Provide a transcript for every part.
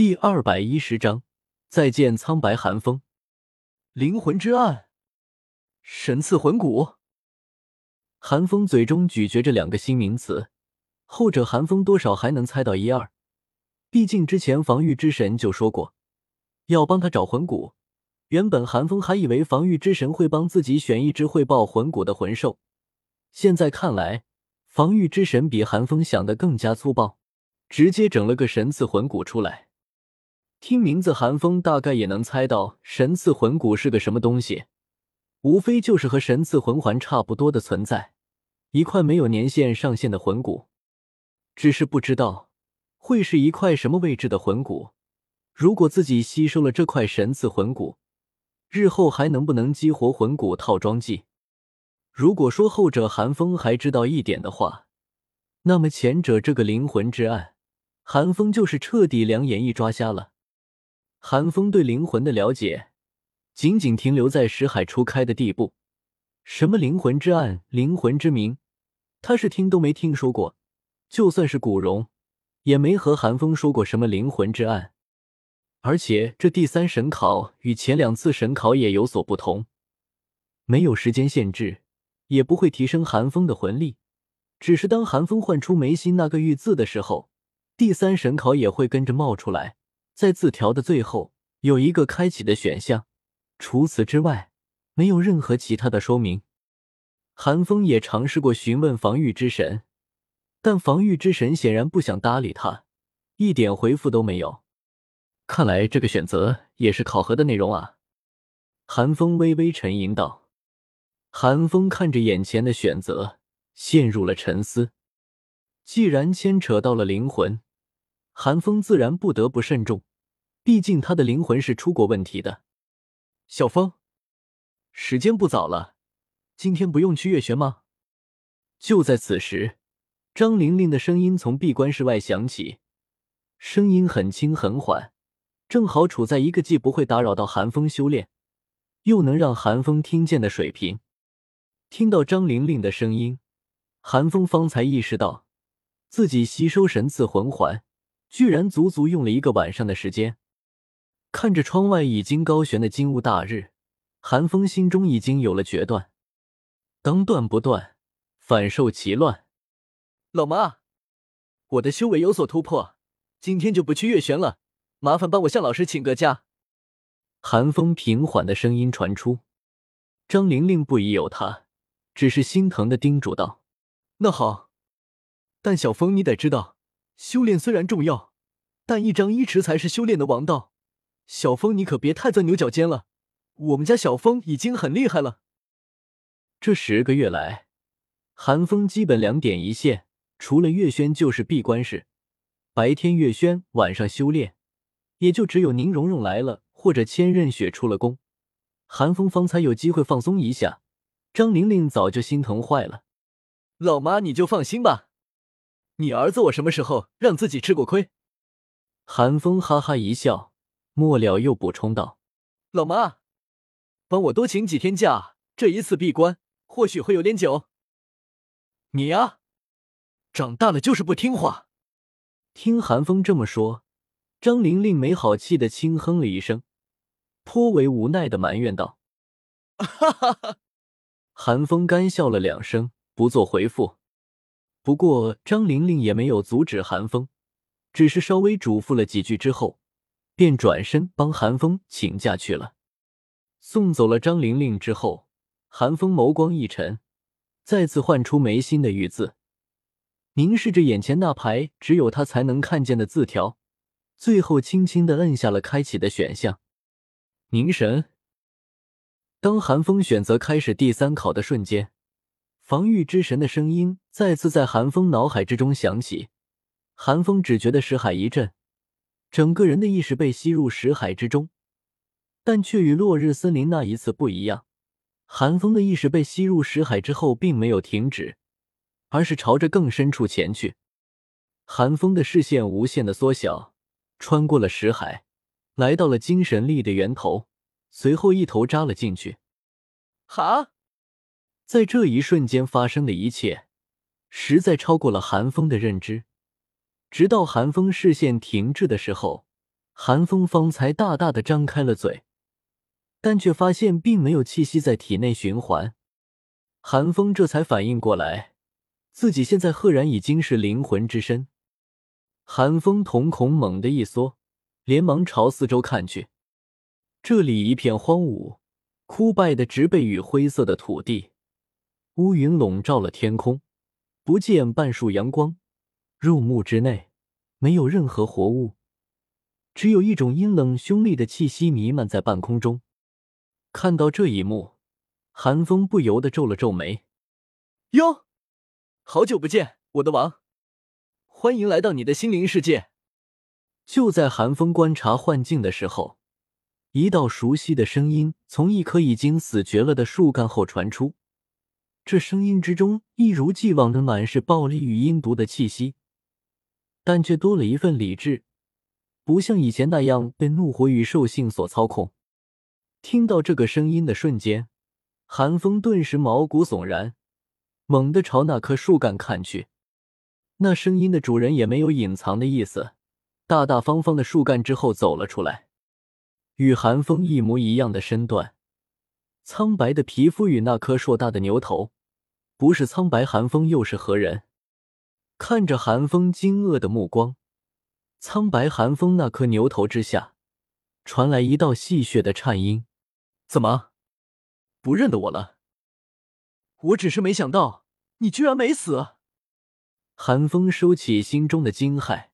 第二百一十章，再见苍白寒风。灵魂之暗，神赐魂骨。寒风嘴中咀嚼着两个新名词，后者寒风多少还能猜到一二，毕竟之前防御之神就说过要帮他找魂骨。原本寒风还以为防御之神会帮自己选一只会爆魂骨的魂兽，现在看来，防御之神比寒风想的更加粗暴，直接整了个神赐魂骨出来。听名字，寒风大概也能猜到神赐魂骨是个什么东西，无非就是和神赐魂环差不多的存在，一块没有年限上限的魂骨。只是不知道会是一块什么位置的魂骨。如果自己吸收了这块神赐魂骨，日后还能不能激活魂骨套装技？如果说后者寒风还知道一点的话，那么前者这个灵魂之暗，寒风就是彻底两眼一抓瞎了。寒风对灵魂的了解，仅仅停留在识海初开的地步。什么灵魂之暗、灵魂之名，他是听都没听说过。就算是古荣，也没和寒风说过什么灵魂之暗。而且这第三神考与前两次神考也有所不同，没有时间限制，也不会提升寒风的魂力。只是当寒风唤出眉心那个玉字的时候，第三神考也会跟着冒出来。在字条的最后有一个开启的选项，除此之外没有任何其他的说明。寒风也尝试过询问防御之神，但防御之神显然不想搭理他，一点回复都没有。看来这个选择也是考核的内容啊！寒风微微沉吟道。寒风看着眼前的选择，陷入了沉思。既然牵扯到了灵魂，寒风自然不得不慎重。毕竟他的灵魂是出过问题的。小风，时间不早了，今天不用去月玄吗？就在此时，张玲玲的声音从闭关室外响起，声音很轻很缓，正好处在一个既不会打扰到寒风修炼，又能让寒风听见的水平。听到张玲玲的声音，寒风方才意识到，自己吸收神赐魂环，居然足足用了一个晚上的时间。看着窗外已经高悬的金乌大日，寒风心中已经有了决断。当断不断，反受其乱。老妈，我的修为有所突破，今天就不去月轩了，麻烦帮我向老师请个假。寒风平缓的声音传出。张玲玲不疑有他，只是心疼的叮嘱道：“那好，但小风你得知道，修炼虽然重要，但一张一弛才是修炼的王道。”小风，你可别太钻牛角尖了。我们家小风已经很厉害了。这十个月来，寒风基本两点一线，除了月轩就是闭关式，白天月轩，晚上修炼。也就只有宁荣荣来了，或者千仞雪出了宫，寒风方才有机会放松一下。张玲玲早就心疼坏了。老妈，你就放心吧。你儿子我什么时候让自己吃过亏？寒风哈哈一笑。末了，又补充道：“老妈，帮我多请几天假，这一次闭关或许会有点久。你呀，长大了就是不听话。”听寒风这么说，张玲玲没好气的轻哼了一声，颇为无奈的埋怨道：“哈哈哈！”寒风干笑了两声，不做回复。不过张玲玲也没有阻止寒风，只是稍微嘱咐了几句之后。便转身帮韩风请假去了。送走了张玲玲之后，韩风眸光一沉，再次唤出眉心的玉字，凝视着眼前那排只有他才能看见的字条，最后轻轻的摁下了开启的选项。凝神。当韩风选择开始第三考的瞬间，防御之神的声音再次在韩风脑海之中响起。韩风只觉得识海一震。整个人的意识被吸入石海之中，但却与落日森林那一次不一样。寒风的意识被吸入石海之后，并没有停止，而是朝着更深处前去。寒风的视线无限的缩小，穿过了石海，来到了精神力的源头，随后一头扎了进去。哈，在这一瞬间发生的一切，实在超过了寒风的认知。直到寒风视线停滞的时候，寒风方才大大的张开了嘴，但却发现并没有气息在体内循环。寒风这才反应过来，自己现在赫然已经是灵魂之身。寒风瞳孔猛地一缩，连忙朝四周看去，这里一片荒芜，枯败的植被与灰色的土地，乌云笼罩了天空，不见半束阳光。入目之内，没有任何活物。只有一种阴冷凶厉的气息弥漫在半空中。看到这一幕，韩风不由得皱了皱眉：“哟，好久不见，我的王！欢迎来到你的心灵世界。”就在韩风观察幻境的时候，一道熟悉的声音从一棵已经死绝了的树干后传出。这声音之中一如既往的满是暴力与阴毒的气息，但却多了一份理智。不像以前那样被怒火与兽性所操控。听到这个声音的瞬间，寒风顿时毛骨悚然，猛地朝那棵树干看去。那声音的主人也没有隐藏的意思，大大方方的树干之后走了出来，与寒风一模一样的身段，苍白的皮肤与那颗硕大的牛头，不是苍白寒风又是何人？看着寒风惊愕的目光。苍白寒风那颗牛头之下，传来一道戏谑的颤音：“怎么，不认得我了？我只是没想到你居然没死。”寒风收起心中的惊骇，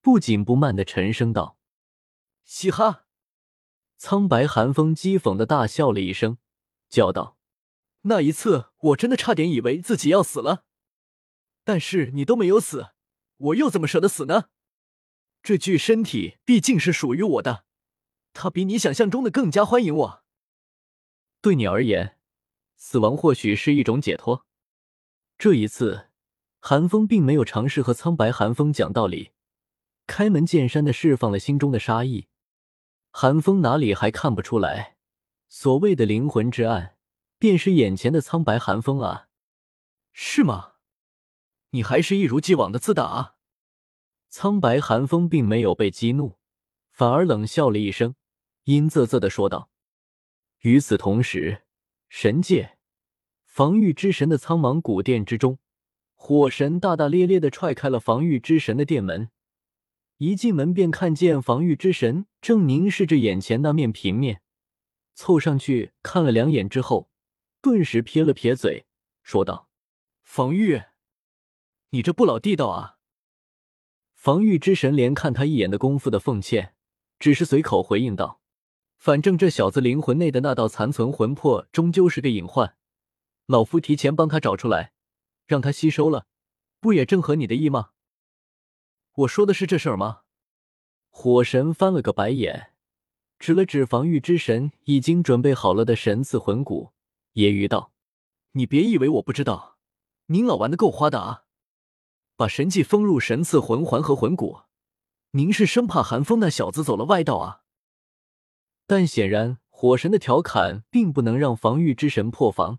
不紧不慢的沉声道：“嘻哈！”苍白寒风讥讽的大笑了一声，叫道：“那一次我真的差点以为自己要死了，但是你都没有死，我又怎么舍得死呢？”这具身体毕竟是属于我的，它比你想象中的更加欢迎我。对你而言，死亡或许是一种解脱。这一次，寒风并没有尝试和苍白寒风讲道理，开门见山的释放了心中的杀意。寒风哪里还看不出来，所谓的灵魂之暗，便是眼前的苍白寒风啊？是吗？你还是一如既往的自大啊？苍白寒风并没有被激怒，反而冷笑了一声，阴恻恻的说道：“与此同时，神界防御之神的苍茫古殿之中，火神大大咧咧的踹开了防御之神的殿门。一进门便看见防御之神正凝视着眼前那面平面，凑上去看了两眼之后，顿时撇了撇嘴，说道：‘防御，你这不老地道啊！’”防御之神连看他一眼的功夫的凤倩，只是随口回应道：“反正这小子灵魂内的那道残存魂魄终究是个隐患，老夫提前帮他找出来，让他吸收了，不也正合你的意吗？”我说的是这事儿吗？火神翻了个白眼，指了指防御之神已经准备好了的神赐魂骨，揶揄道：“你别以为我不知道，您老玩的够花的啊！”把神器封入神赐魂环和魂骨，您是生怕寒风那小子走了歪道啊？但显然火神的调侃并不能让防御之神破防。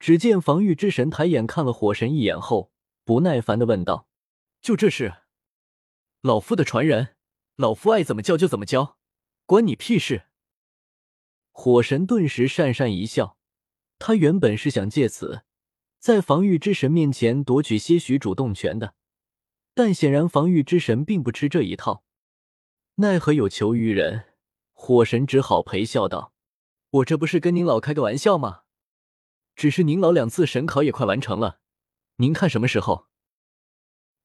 只见防御之神抬眼看了火神一眼后，不耐烦的问道：“就这事？老夫的传人，老夫爱怎么教就怎么教，关你屁事！”火神顿时讪讪一笑，他原本是想借此。在防御之神面前夺取些许主动权的，但显然防御之神并不吃这一套。奈何有求于人，火神只好陪笑道：“我这不是跟您老开个玩笑吗？只是您老两次神考也快完成了，您看什么时候？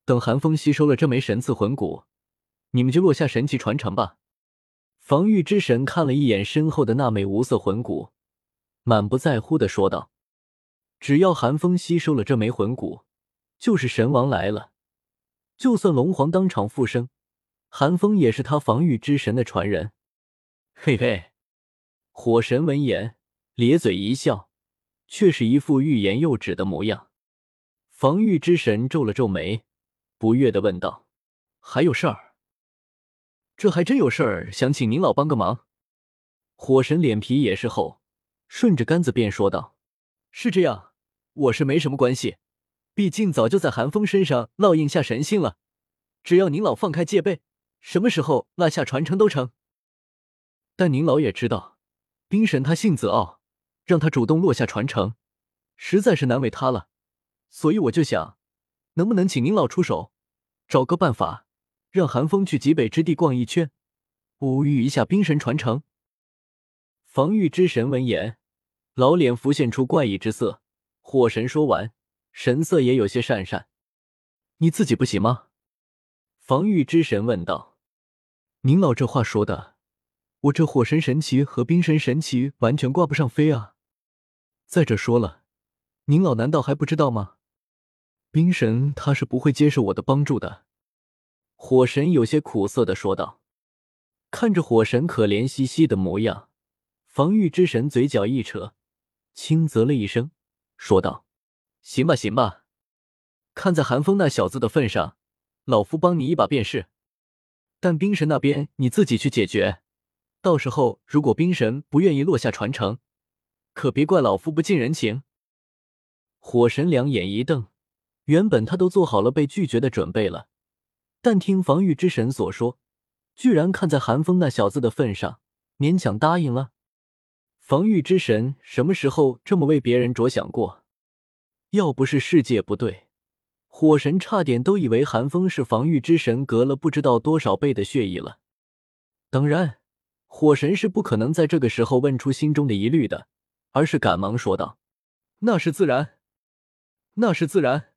等寒风吸收了这枚神赐魂骨，你们就落下神级传承吧。”防御之神看了一眼身后的那枚无色魂骨，满不在乎的说道。只要寒风吸收了这枚魂骨，就是神王来了。就算龙皇当场复生，寒风也是他防御之神的传人。嘿嘿，火神闻言咧嘴一笑，却是一副欲言又止的模样。防御之神皱了皱眉，不悦的问道：“还有事儿？这还真有事儿，想请您老帮个忙。”火神脸皮也是厚，顺着杆子便说道：“是这样。”我是没什么关系，毕竟早就在寒风身上烙印下神性了。只要您老放开戒备，什么时候落下传承都成。但您老也知道，冰神他性子傲，让他主动落下传承，实在是难为他了。所以我就想，能不能请您老出手，找个办法，让寒风去极北之地逛一圈，无遇一下冰神传承。防御之神闻言，老脸浮现出怪异之色。火神说完，神色也有些讪讪：“你自己不行吗？”防御之神问道：“您老这话说的。”我这火神神奇和冰神神奇完全挂不上飞啊！再者说了，您老难道还不知道吗？冰神他是不会接受我的帮助的。火神有些苦涩的说道。看着火神可怜兮兮的模样，防御之神嘴角一扯，轻啧了一声，说道：“行吧，行吧，看在寒风那小子的份上，老夫帮你一把便是。但冰神那边你自己去解决。”到时候，如果冰神不愿意落下传承，可别怪老夫不近人情。火神两眼一瞪，原本他都做好了被拒绝的准备了，但听防御之神所说，居然看在寒风那小子的份上，勉强答应了。防御之神什么时候这么为别人着想过？要不是世界不对，火神差点都以为寒风是防御之神隔了不知道多少倍的血裔了。当然。火神是不可能在这个时候问出心中的疑虑的，而是赶忙说道：“那是自然，那是自然。”